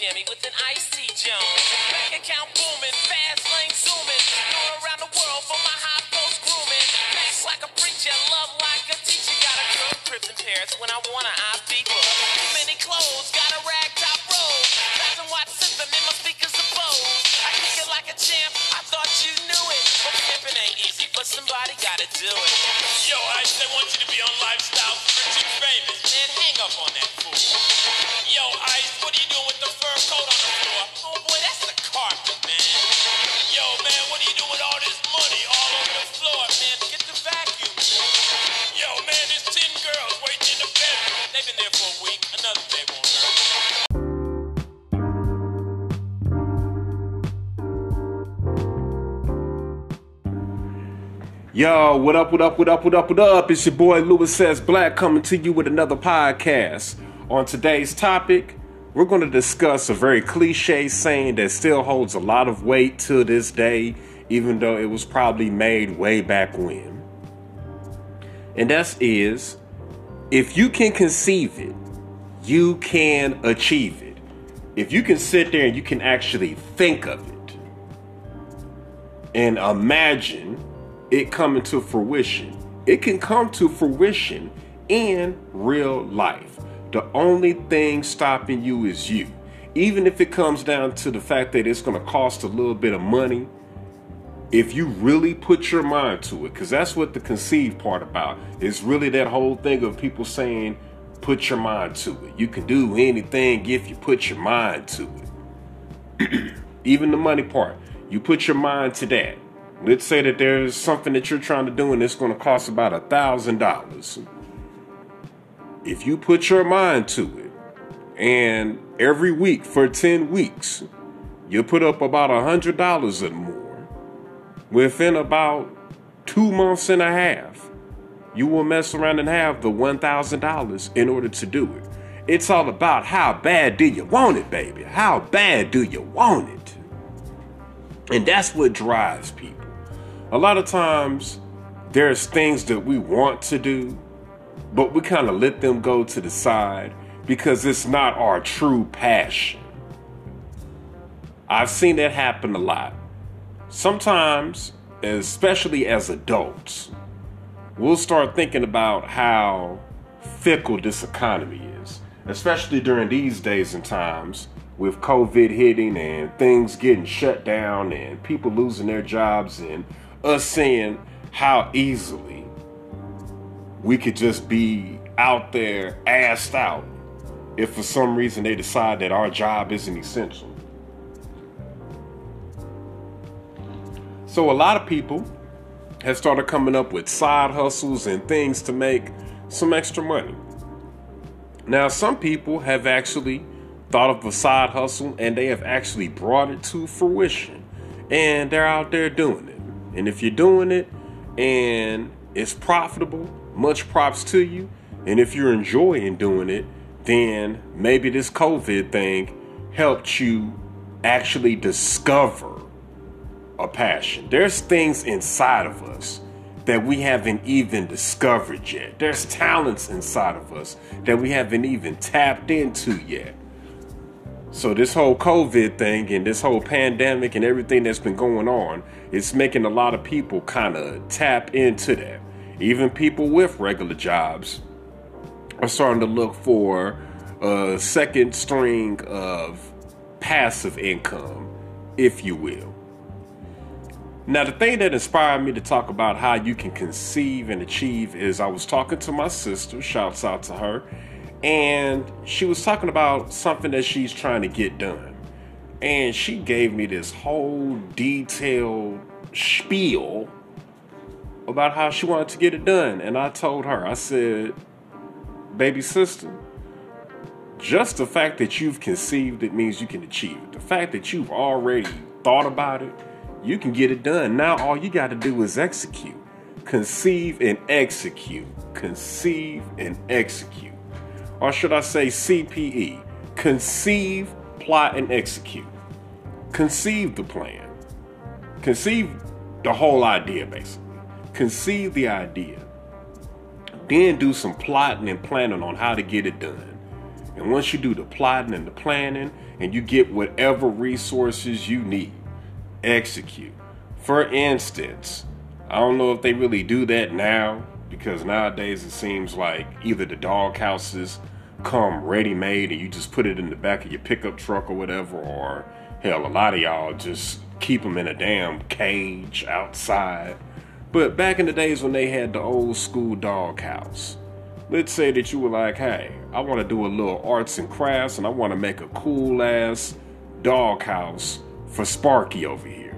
jammy with an icy Jones. Bank account booming, fast lane zooming. Going around the world for my high post grooming. Fast like a preacher, love like a teacher. Got a girl trips in Paris when I wanna I beat her. Too many clothes, got a rag top robe. Thousand watt system in my speakers of Bose. I kick it like a champ, I thought you knew it. But pimping ain't easy, but somebody gotta do it. Yo, Ice, they want you to be on Lifestyle Rich and Famous. Man, hang up on that fool. Yo, Ice, what are you doing with the coat on the floor? Boy, that's the carpet, man. Yo, man, what are you doing with all this money all over the floor? Man, get the vacuum. Yo, man, there's 10 girls waiting in the bedroom. They've been there for a week. Another day won't hurt. Yo, what up, what up, what up, what up, what up? It's your boy Louis Says Black coming to you with another podcast. On today's topic, we're going to discuss a very cliche saying that still holds a lot of weight to this day, even though it was probably made way back when. And that is if you can conceive it, you can achieve it. If you can sit there and you can actually think of it and imagine it coming to fruition. It can come to fruition in real life. The only thing stopping you is you. Even if it comes down to the fact that it's going to cost a little bit of money, if you really put your mind to it, because that's what the conceived part about is really that whole thing of people saying, put your mind to it. You can do anything if you put your mind to it. Even the money part, you put your mind to that. Let's say that there's something that you're trying to do and it's going to cost about a thousand dollars. If you put your mind to it, and every week for 10 weeks, you put up about a hundred dollars or more, within about two months and a half, you will mess around and have the one thousand dollars in order to do it. It's all about how bad do you want it, baby? How bad do you want it? And that's what drives people. A lot of times, there's things that we want to do, but we kind of let them go to the side because it's not our true passion. I've seen that happen a lot. Sometimes, especially as adults, we'll start thinking about how fickle this economy is, especially during these days and times with COVID hitting and things getting shut down and people losing their jobs and us seeing how easily we could just be out there assed out if for some reason they decide that our job isn't essential. So a lot of people have started coming up with side hustles and things to make some extra money. Now, some people have actually thought of a side hustle and they have actually brought it to fruition and they're out there doing it. And if you're doing it and it's profitable, much props to you. And if you're enjoying doing it, then maybe this COVID thing helped you actually discover a passion. There's things inside of us that we haven't even discovered yet. There's talents inside of us that we haven't even tapped into yet. So this whole COVID thing and this whole pandemic and everything that's been going on, it's making a lot of people kind of tap into that. Even people with regular jobs are starting to look for a second string of passive income, if you will. Now, the thing that inspired me to talk about how you can conceive and achieve is I was talking to my sister, shouts out to her, and she was talking about something that she's trying to get done. And she gave me this whole detailed spiel about how she wanted to get it done. And I told her, I said, baby sister, just the fact that you've conceived it means you can achieve it. The fact that you've already thought about it, you can get it done. Now all you got to do is execute. Conceive and execute. Conceive and execute. Or should I say CPE? Conceive, plot, and execute. Conceive the plan. Conceive the whole idea, basically. Conceive the idea. Then do some plotting and planning on how to get it done. And once you do the plotting and the planning, and you get whatever resources you need, execute. For instance, I don't know if they really do that now because nowadays it seems like either the dog houses come ready made and you just put it in the back of your pickup truck or whatever, or hell, a lot of y'all just keep them in a damn cage outside. But back in the days when they had the old school dog house, let's say that you were like, hey, I want to do a little arts and crafts and I want to make a cool ass dog house for Sparky over here.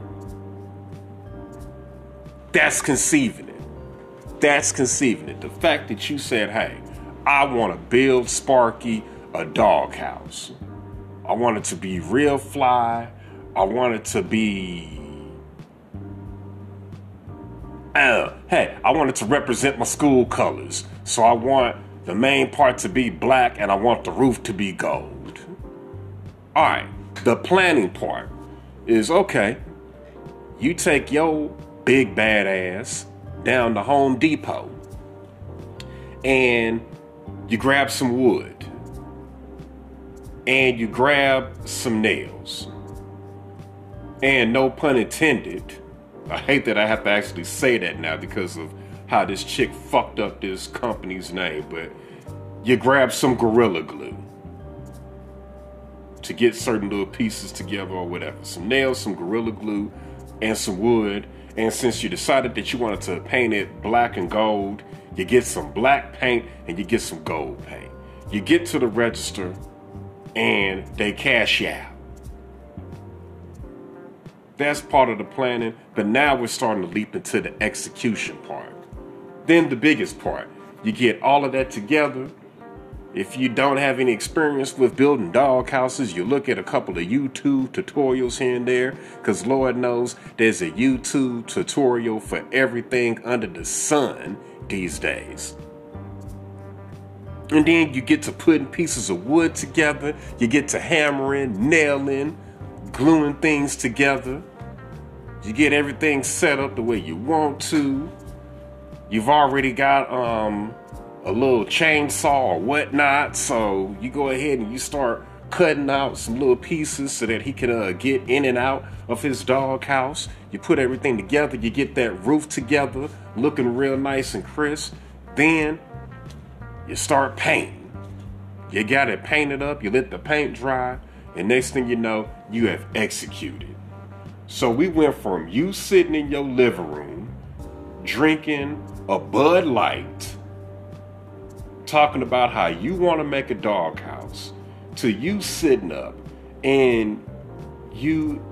That's conceiving it. That's conceiving it. The fact that you said, hey, I want to build Sparky a dog house. I want it to be real fly. I want it to be. Uh, hey, I wanted to represent my school colors. So I want the main part to be black and I want the roof to be gold. All right, the planning part is okay. You take your big bad ass down to Home Depot and you grab some wood and you grab some nails. And no pun intended, I hate that I have to actually say that now because of how this chick fucked up this company's name, but you grab some Gorilla Glue to get certain little pieces together or whatever. Some nails, some Gorilla Glue, and some wood. And since you decided that you wanted to paint it black and gold, you get some black paint and you get some gold paint. You get to the register and they cash out. That's part of the planning, but now we're starting to leap into the execution part. Then the biggest part, you get all of that together. If you don't have any experience with building dog houses, you look at a couple of YouTube tutorials here and there, because Lord knows there's a YouTube tutorial for everything under the sun these days. And then you get to putting pieces of wood together, you get to hammering, nailing, gluing things together. You get everything set up the way you want to. You've already got um, a little chainsaw or whatnot, so you go ahead and you start cutting out some little pieces so that he can uh, get in and out of his dog house. You put everything together, you get that roof together, looking real nice and crisp. Then you start painting. You got it painted up, you let the paint dry, and next thing you know, you have executed. So we went from you sitting in your living room, drinking a Bud Light, talking about how you want to make a doghouse, to you sitting up and you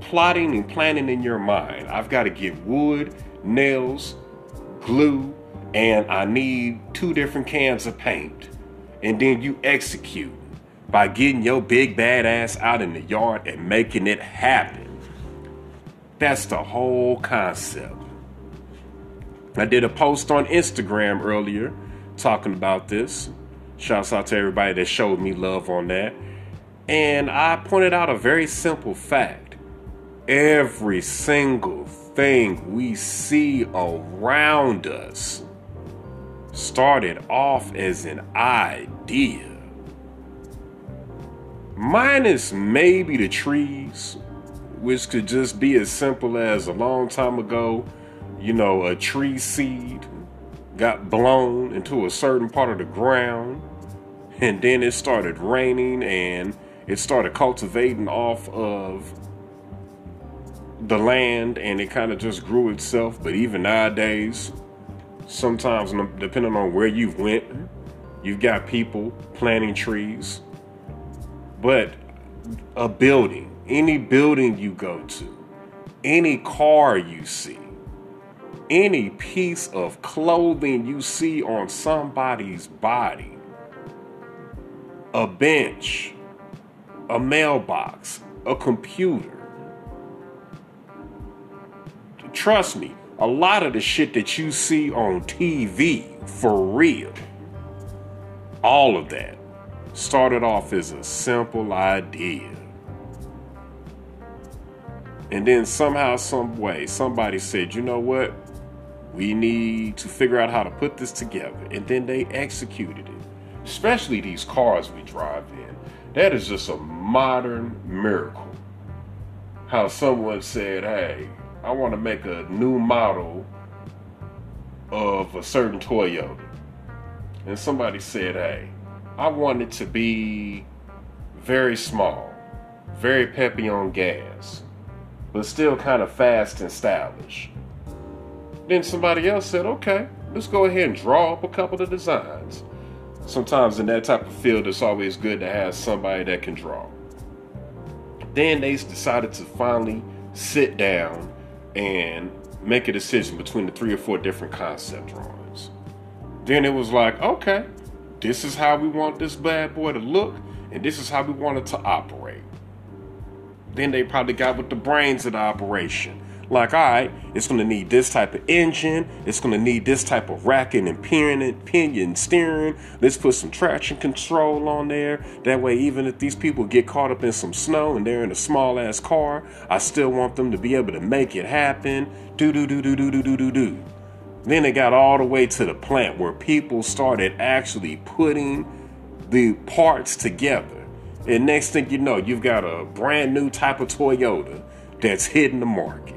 plotting and planning in your mind. I've got to get wood, nails, glue, and I need two different cans of paint. And then you execute by getting your big badass out in the yard and making it happen. That's the whole concept. I did a post on Instagram earlier talking about this. Shouts out to everybody that showed me love on that. And I pointed out a very simple fact. Every single thing we see around us started off as an idea. Minus maybe the trees, which could just be as simple as a long time ago, you know, a tree seed got blown into a certain part of the ground, and then it started raining and it started cultivating off of the land and it kind of just grew itself. But even nowadays, sometimes depending on where you went, you've got people planting trees. But a building, any building you go to, any car you see, any piece of clothing you see on somebody's body, a bench, a mailbox, a computer. Trust me, a lot of the shit that you see on TV for real, all of that started off as a simple idea. And then somehow, some way, somebody said, you know what? We need to figure out how to put this together. And then they executed it. especially these cars we drive in. That is just a modern miracle. How someone said, hey, I want to make a new model of a certain Toyota. And somebody said, hey, I want it to be very small, very peppy on gas, but still kind of fast and stylish. Then somebody else said, okay, let's go ahead and draw up a couple of designs. Sometimes in that type of field, it's always good to have somebody that can draw. Then they decided to finally sit down and make a decision between the three or four different concept drawings. Then it was like, okay, this is how we want this bad boy to look, and this is how we want it to operate. Then they probably got with the brains of the operation. Like, all right, it's going to need this type of engine. It's going to need this type of racking and pinion, pinion steering. Let's put some traction control on there. That way, even if these people get caught up in some snow and they're in a small ass car, I still want them to be able to make it happen. Do, do, do, do, do, do, do, do, do. Then it got all the way to the plant where people started actually putting the parts together. And next thing you know, you've got a brand new type of Toyota that's hitting the market.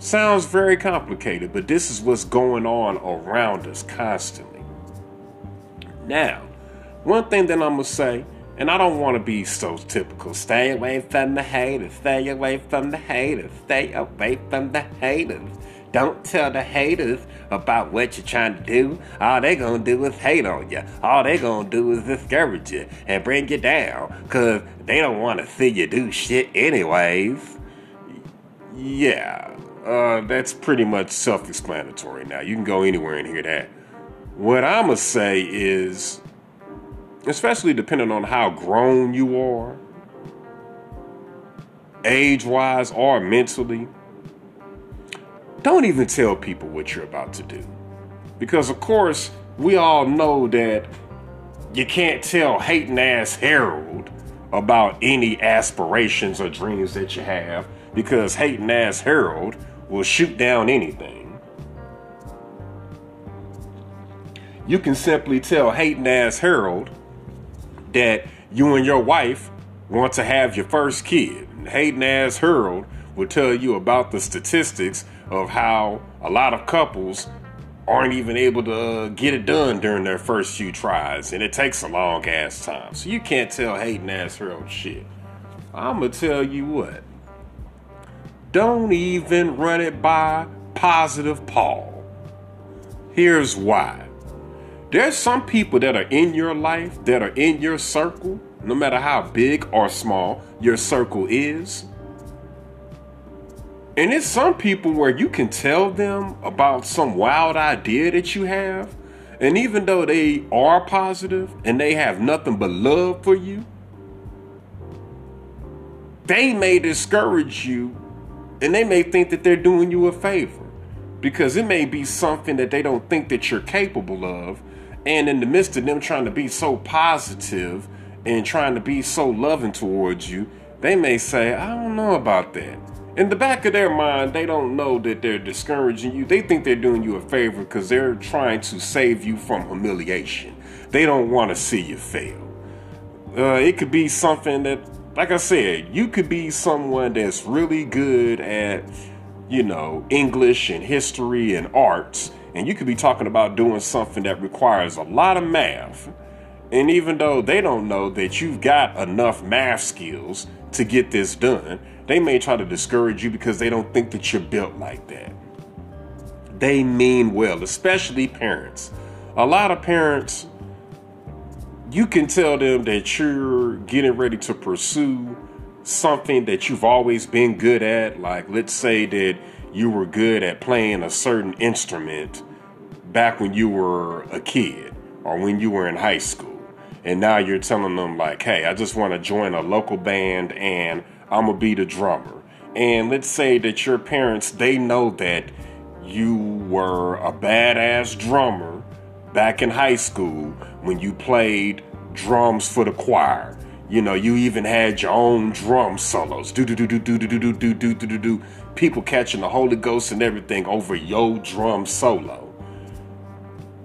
Sounds very complicated, but this is what's going on around us constantly. Now, one thing that I'm gonna say, and I don't want to be so typical stay away from the haters, stay away from the haters, stay away from the haters. Don't tell the haters about what you're trying to do. All they're gonna do is hate on you. All they're gonna do is discourage you and bring you down because they don't want to see you do shit anyways. Yeah, uh, that's pretty much self explanatory now. You can go anywhere and hear that. What I'm going to say is, especially depending on how grown you are, age wise or mentally, don't even tell people what you're about to do. Because, of course, we all know that you can't tell hating ass Harold about any aspirations or dreams that you have because hating ass Harold will shoot down anything. You can simply tell hating ass Harold that you and your wife want to have your first kid. And hating ass Harold will tell you about the statistics of how a lot of couples aren't even able to uh, get it done during their first few tries, and it takes a long ass time. So you can't tell hating ass Harold shit. I'm gonna tell you what. Don't even run it by positive Paul. Here's why. There's some people that are in your life, that are in your circle, no matter how big or small your circle is. And it's some people where you can tell them about some wild idea that you have. And even though they are positive and they have nothing but love for you, they may discourage you and they may think that they're doing you a favor because it may be something that they don't think that you're capable of. And in the midst of them trying to be so positive and trying to be so loving towards you, they may say, I don't know about that. In the back of their mind, they don't know that they're discouraging you. They think they're doing you a favor because they're trying to save you from humiliation. They don't want to see you fail. Uh, it could be something that like I said, you could be someone that's really good at, you know, English and history and arts, and you could be talking about doing something that requires a lot of math. And even though they don't know that you've got enough math skills to get this done, they may try to discourage you because they don't think that you're built like that. They mean well, especially parents. A lot of parents you can tell them that you're getting ready to pursue something that you've always been good at. Like, let's say that you were good at playing a certain instrument back when you were a kid or when you were in high school. And now you're telling them, like, hey, I just want to join a local band and I'm to be the drummer. And let's say that your parents, they know that you were a badass drummer back in high school when you played drums for the choir. You know, you even had your own drum solos. Do do do do do do do do do do do do. People catching the Holy Ghost and everything over your drum solo.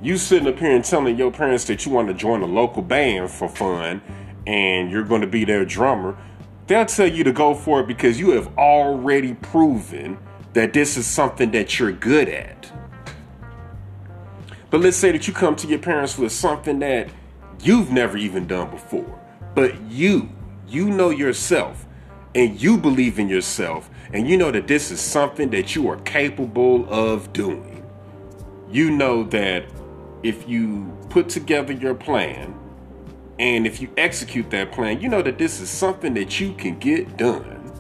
you sitting up here and telling your parents that you want to join a local band for fun and you're going to be their drummer, they'll tell you to go for it because you have already proven that this is something that you're good at. But let's say that you come to your parents with something that you've never even done before, but you, you know yourself and you believe in yourself and you know that this is something that you are capable of doing. You know that if you put together your plan and if you execute that plan, you know that this is something that you can get done.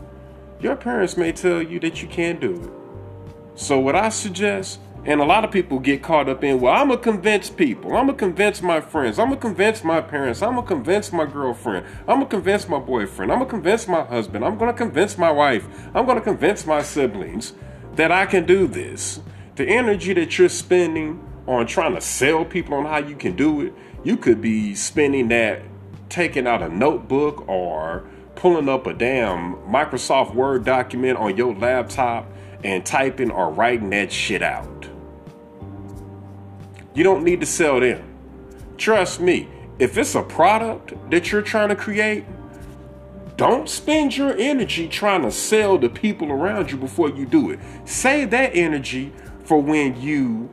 Your parents may tell you that you can't do it. So, what I suggest, and a lot of people get caught up in, well, I'm gonna convince people, I'm gonna convince my friends, I'm gonna convince my parents, I'm gonna convince my girlfriend, I'm gonna convince my boyfriend, I'm gonna convince my husband, I'm gonna convince my wife, I'm gonna convince my siblings that I can do this. The energy that you're spending on trying to sell people on how you can do it, you could be spending that taking out a notebook or pulling up a damn Microsoft Word document on your laptop and typing or writing that shit out. You don't need to sell them. Trust me, if it's a product that you're trying to create, don't spend your energy trying to sell the people around you before you do it. Save that energy for when you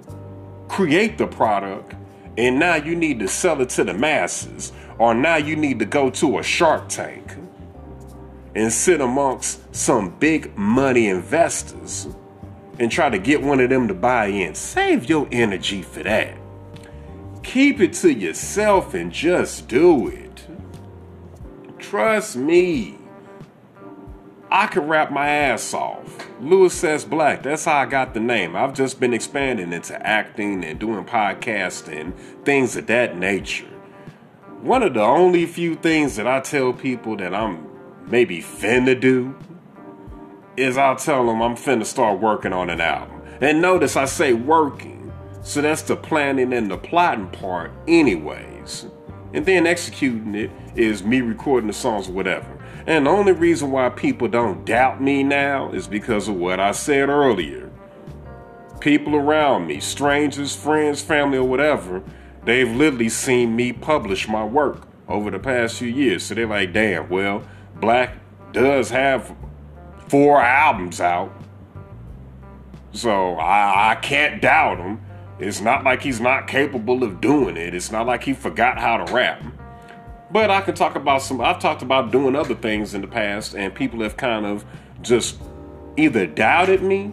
create the product and now you need to sell it to the masses, or now you need to go to a shark tank and sit amongst some big money investors and try to get one of them to buy in. Save your energy for that. Keep it to yourself and just do it. Trust me. I could rap my ass off. Louis S. Black, that's how I got the name. I've just been expanding into acting and doing podcasting, things of that nature. One of the only few things that I tell people that I'm maybe finna do is I'll tell them I'm finna start working on an album. And notice I say working, so that's the planning and the plotting part, anyways. And then executing it is me recording the songs or whatever. And the only reason why people don't doubt me now is because of what I said earlier. People around me, strangers, friends, family, or whatever, they've literally seen me publish my work over the past few years. So they're like, damn, well, Black does have four albums out. So I, I can't doubt him. It's not like he's not capable of doing it. It's not like he forgot how to rap. But I can talk about some, I've talked about doing other things in the past, and people have kind of just either doubted me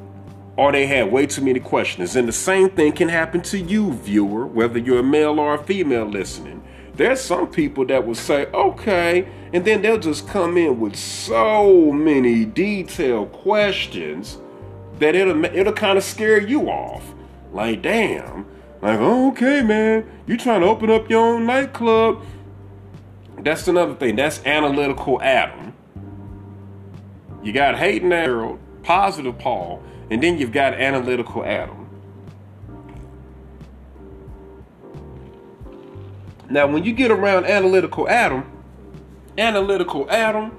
or they had way too many questions. And the same thing can happen to you, viewer, whether you're a male or a female listening. There's some people that will say, okay, and then they'll just come in with so many detailed questions that it'll, it'll kind of scare you off. Like, damn. Like, okay, man, you trying to open up your own nightclub that's another thing. That's analytical Adam. You got hating Harold, positive Paul, and then you've got analytical Adam. Now, when you get around analytical Adam, analytical Adam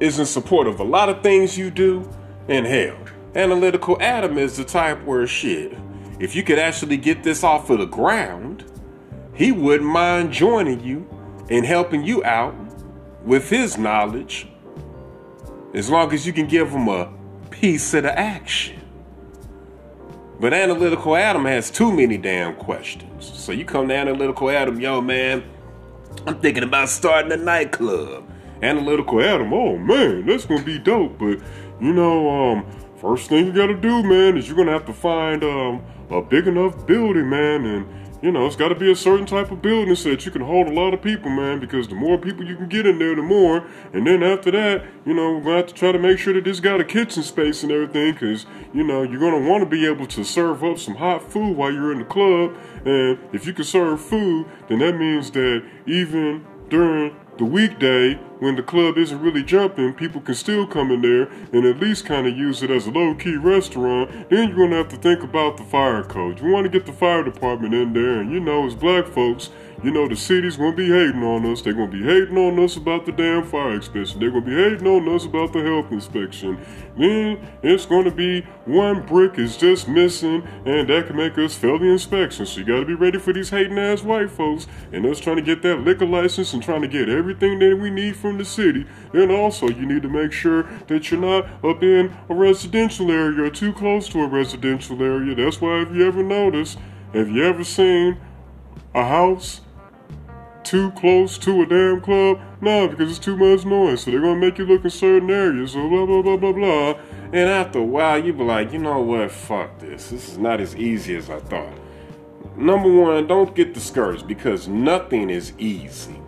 is in support of a lot of things you do, and hell, analytical Adam is the type where shit, if you could actually get this off of the ground, he wouldn't mind joining you and helping you out with his knowledge as long as you can give him a piece of the action. But Analytical Adam has too many damn questions. So you come to Analytical Adam, yo man, I'm thinking about starting a nightclub. Analytical Adam, oh man, that's gonna be dope. But you know, um, first thing you gotta do, man, is you're gonna have to find um a big enough building, man, and you know, it's got to be a certain type of building so that you can hold a lot of people, man. Because the more people you can get in there, the more. And then after that, you know, we're gonna have to try to make sure that it's got a kitchen space and everything, because you know you're gonna want to be able to serve up some hot food while you're in the club. And if you can serve food, then that means that even during the weekday when the club isn't really jumping, people can still come in there and at least kind of use it as a low key restaurant. Then you're gonna have to think about the fire code. You want to get the fire department in there, and you know, as black folks, you know, the city's gonna be hating on us. They're gonna be hating on us about the damn fire inspection. They're gonna be hating on us about the health inspection. Then it's gonna be one brick is just missing, and that can make us fail the inspection. So you gotta be ready for these hating ass white folks and us trying to get that liquor license and trying to get everything that we need from the city. And also, you need to make sure that you're not up in a residential area or too close to a residential area. That's why, if you ever notice, have you ever seen a house too close to a damn club? No, because it's too much noise. So they're gonna make you look in certain areas. So blah blah blah blah blah. And after a while, you be like, you know what? Fuck this. This is not as easy as I thought. Number one, don't get discouraged because nothing is easy.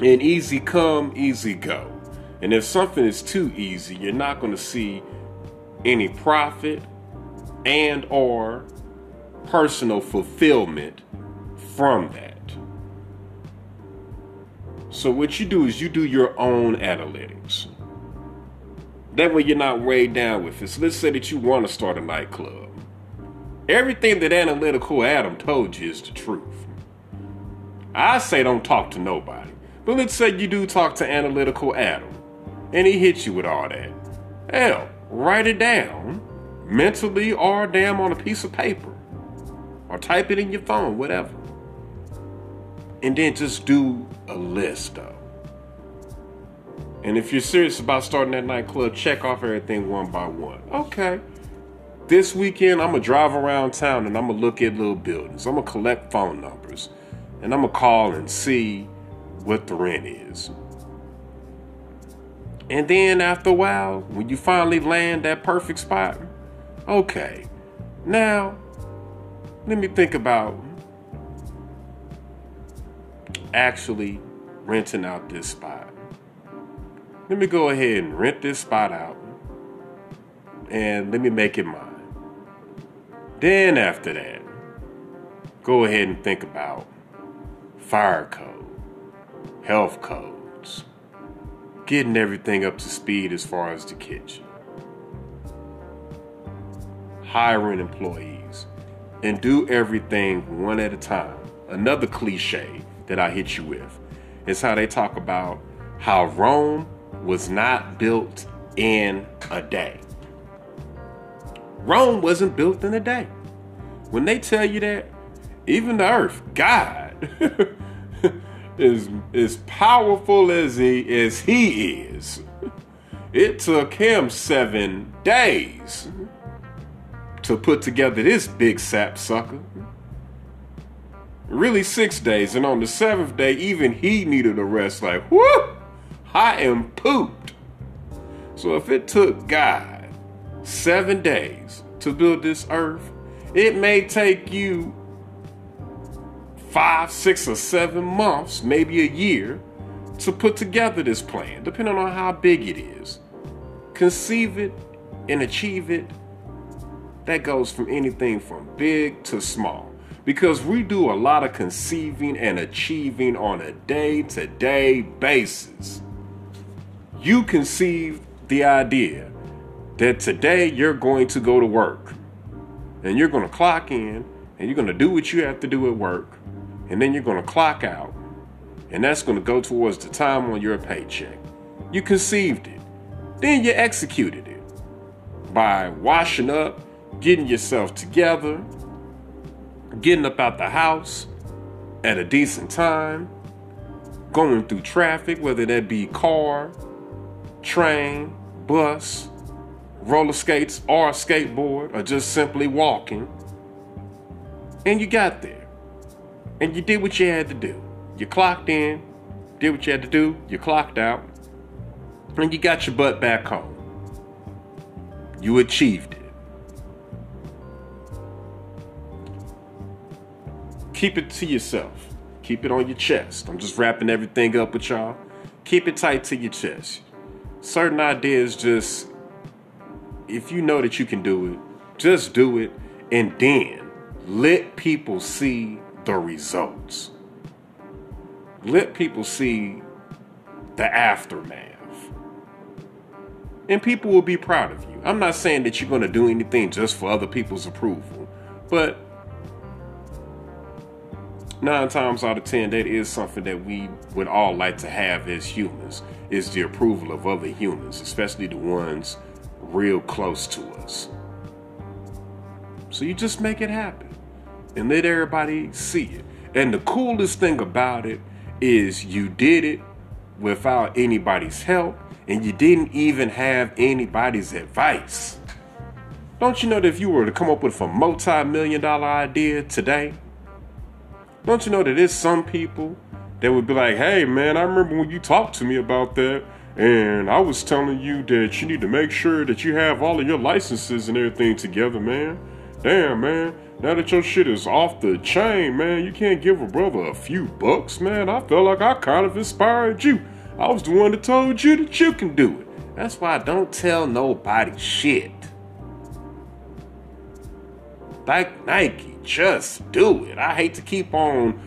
And easy come, easy go. And if something is too easy, you're not to see any profit and or personal fulfillment from that. So what you do is you do your own analytics. That way you're not weighed down with it. So let's say that you want to start a nightclub. Everything that analytical Adam told you is the truth. I say don't talk to nobody. But let's say you do talk to analytical Adam and he hits you with all that. Hell, write it down mentally or damn on a piece of paper or type it in your phone, whatever. And then just do a list though. And if you're serious about starting that nightclub, check off everything one by one. Okay. This weekend, I'm gonna drive around town and I'm gonna look at little buildings. I'm gonna collect phone numbers and I'm gonna call and see what the rent is. And then after a while, when you finally land that perfect spot, okay, now let me think about actually renting out this spot. Let me go ahead and rent this spot out and let me make it mine. Then after that, go ahead and think about fire code, health codes, getting everything up to speed as far as the kitchen, hiring employees, and do everything one at a time. Another cliche that I hit you with is how they talk about how Rome was not built in a day. Rome wasn't built in a day. When they tell you that, even the earth, God, is as powerful as he as he is. It took him seven days to put together this big sap sucker. Really six days, and on the seventh day, even he needed a rest. Like, whoo, I am pooped. So if it took God seven days to build this earth, it may take you five, six, or seven months, maybe a year, to put together this plan, depending on how big it is. Conceive it and achieve it. That goes from anything from big to small. Because we do a lot of conceiving and achieving on a day to day basis. You conceive the idea that today you're going to go to work and you're going to clock in and you're going to do what you have to do at work and then you're going to clock out and that's going to go towards the time on your paycheck. You conceived it, then you executed it by washing up, getting yourself together, getting up out the house at a decent time, going through traffic, whether that be car, train, bus, roller skates, or skateboard, or just simply walking. And you got there. And you did what you had to do. You clocked in, did what you had to do, you clocked out, and you got your butt back home. You achieved it. Keep it to yourself. Keep it on your chest. I'm just wrapping everything up with y'all. Keep it tight to your chest. Certain ideas just, if you know that you can do it, just do it and then let people see the results. Let people see the aftermath. And people will be proud of you. I'm not saying that you're going to do anything just for other people's approval, but nine times out of ten, that is something that we would all like to have as humans, is the approval of other humans, especially the ones real close to us. So you just make it happen and let everybody see it. And the coolest thing about it is you did it without anybody's help and you didn't even have anybody's advice. Don't you know that if you were to come up with a multi million dollar idea today, don't you know that there's some people that would be like, hey man, I remember when you talked to me about that, and I was telling you that you need to make sure that you have all of your licenses and everything together, man. Damn, man. Now that your shit is off the chain, man, you can't give a brother a few bucks, man. I felt like I kind of inspired you. I was the one that told you that you can do it. That's why I don't tell nobody shit. Like Nike, just do it. I hate to keep on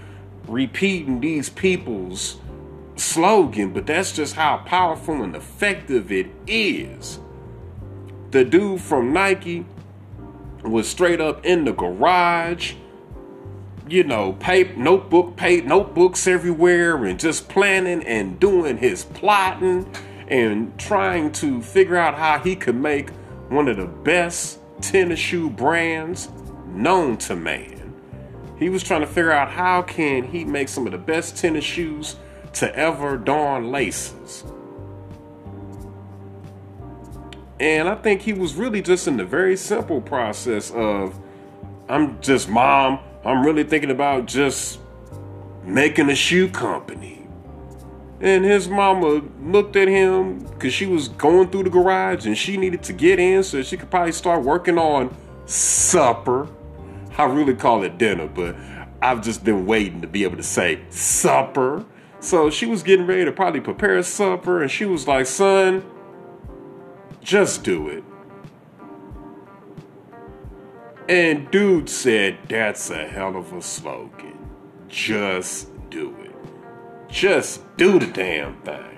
repeating these people's slogan, but that's just how powerful and effective it is. The dude from Nike was straight up in the garage, you know, paper, notebook, paper, notebooks everywhere, and just planning and doing his plotting and trying to figure out how he could make one of the best tennis shoe brands known to man. He was trying to figure out how can he make some of the best tennis shoes to ever darn laces. And I think he was really just in the very simple process of I'm just mom, I'm really thinking about just making a shoe company. And his mama looked at him because she was going through the garage and she needed to get in so she could probably start working on supper. I really call it dinner, but I've just been waiting to be able to say supper. So she was getting ready to probably prepare supper, and she was like, Son, just do it. And dude said, That's a hell of a slogan. Just do it. Just do the damn thing.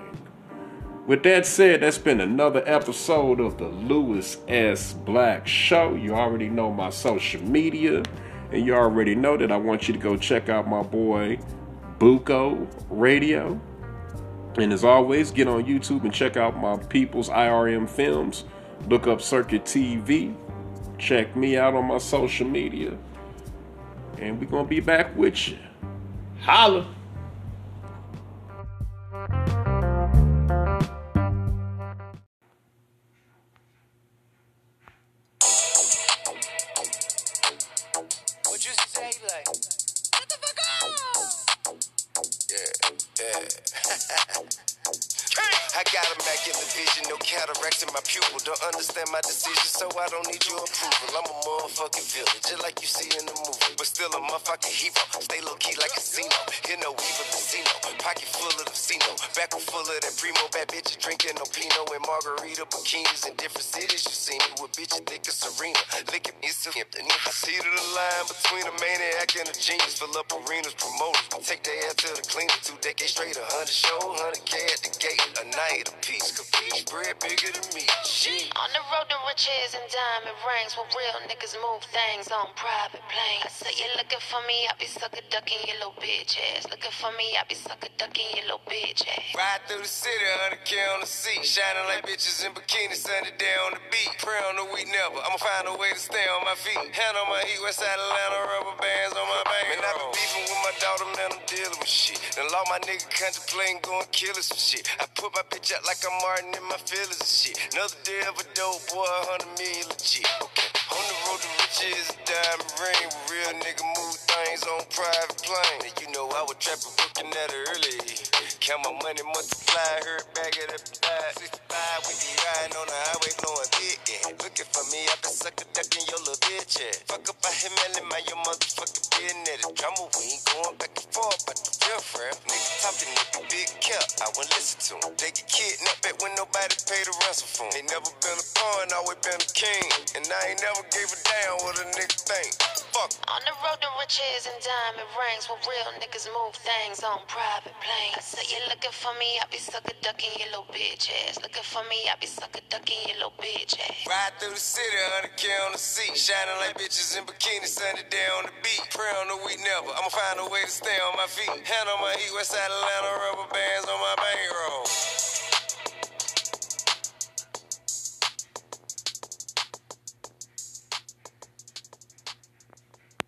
With that said, that's been another episode of the Louis S. Black Show. You already know my social media, and you already know that I want you to go check out my boy Buko Radio. And as always, get on YouTube and check out my people's IRM films. Look up Circuit TV. Check me out on my social media. And we're going to be back with you. Holla! Drinking no Pinot and margarita bikinis in different cities. You see me with bitches thick as Serena. Licking me so empty. I see to the line between a maniac and a genius. Fill up arenas, promoters. We take their ass to the cleaners. Two decades straight, a hundred show, hundred K at the gate. A night a piece, capiche, bread bigger than me. She. On the road to riches and diamond rings, where real niggas move things on private planes. I say you looking for me, I be sucker ducking your little bitch ass. Looking for me, I be sucker ducking your little bitch ass. Ride through the city, 100K on on the seat, shining like bitches in bikinis, Sunday day on the beat. Pray on the week, never. I'ma find a way to stay on my feet. Hand on my heat, West Side Atlanta, rubber bands on my back. And I been beefing with my daughter, man, I'm dealing with shit. Then all my nigga contemplating going killing some shit. I put my bitch out like I'm Martin in my feelings and shit. Another day of a dope boy, 100 million legit. Okay. On the road to riches, diamond ring. Real nigga move things on private plane. And you know I was trapping, booking that early. Count my money, multiply, hurt back at the. 35, 65, we be riding on the highway blowing big. Looking for me, I've been sucker ducking your little bitch. Yeah. Fuck up, I hit man, my your motherfucking business. The drama, we ain't going back and forth, but the real friend. Niggas talking, nigga, big cap, I won't listen to him. They get kidnapped back when nobody paid a ransom for him. Ain't never been a pawn, always been a king. And I ain't never gave a damn what a nigga think. On the road to riches and diamond rings, where real niggas move things on private planes. So you're looking for me, I'll be sucker ducking your little bitch ass. Looking for me, I be sucker ducking your little bitch ass. Ride through the city, 100K on the seat, shining like bitches in bikinis, sunny day on the beat. Pray on the week never, I'ma find a way to stay on my feet. Hand on my heat, west side Atlanta, rubber bands on my bankroll.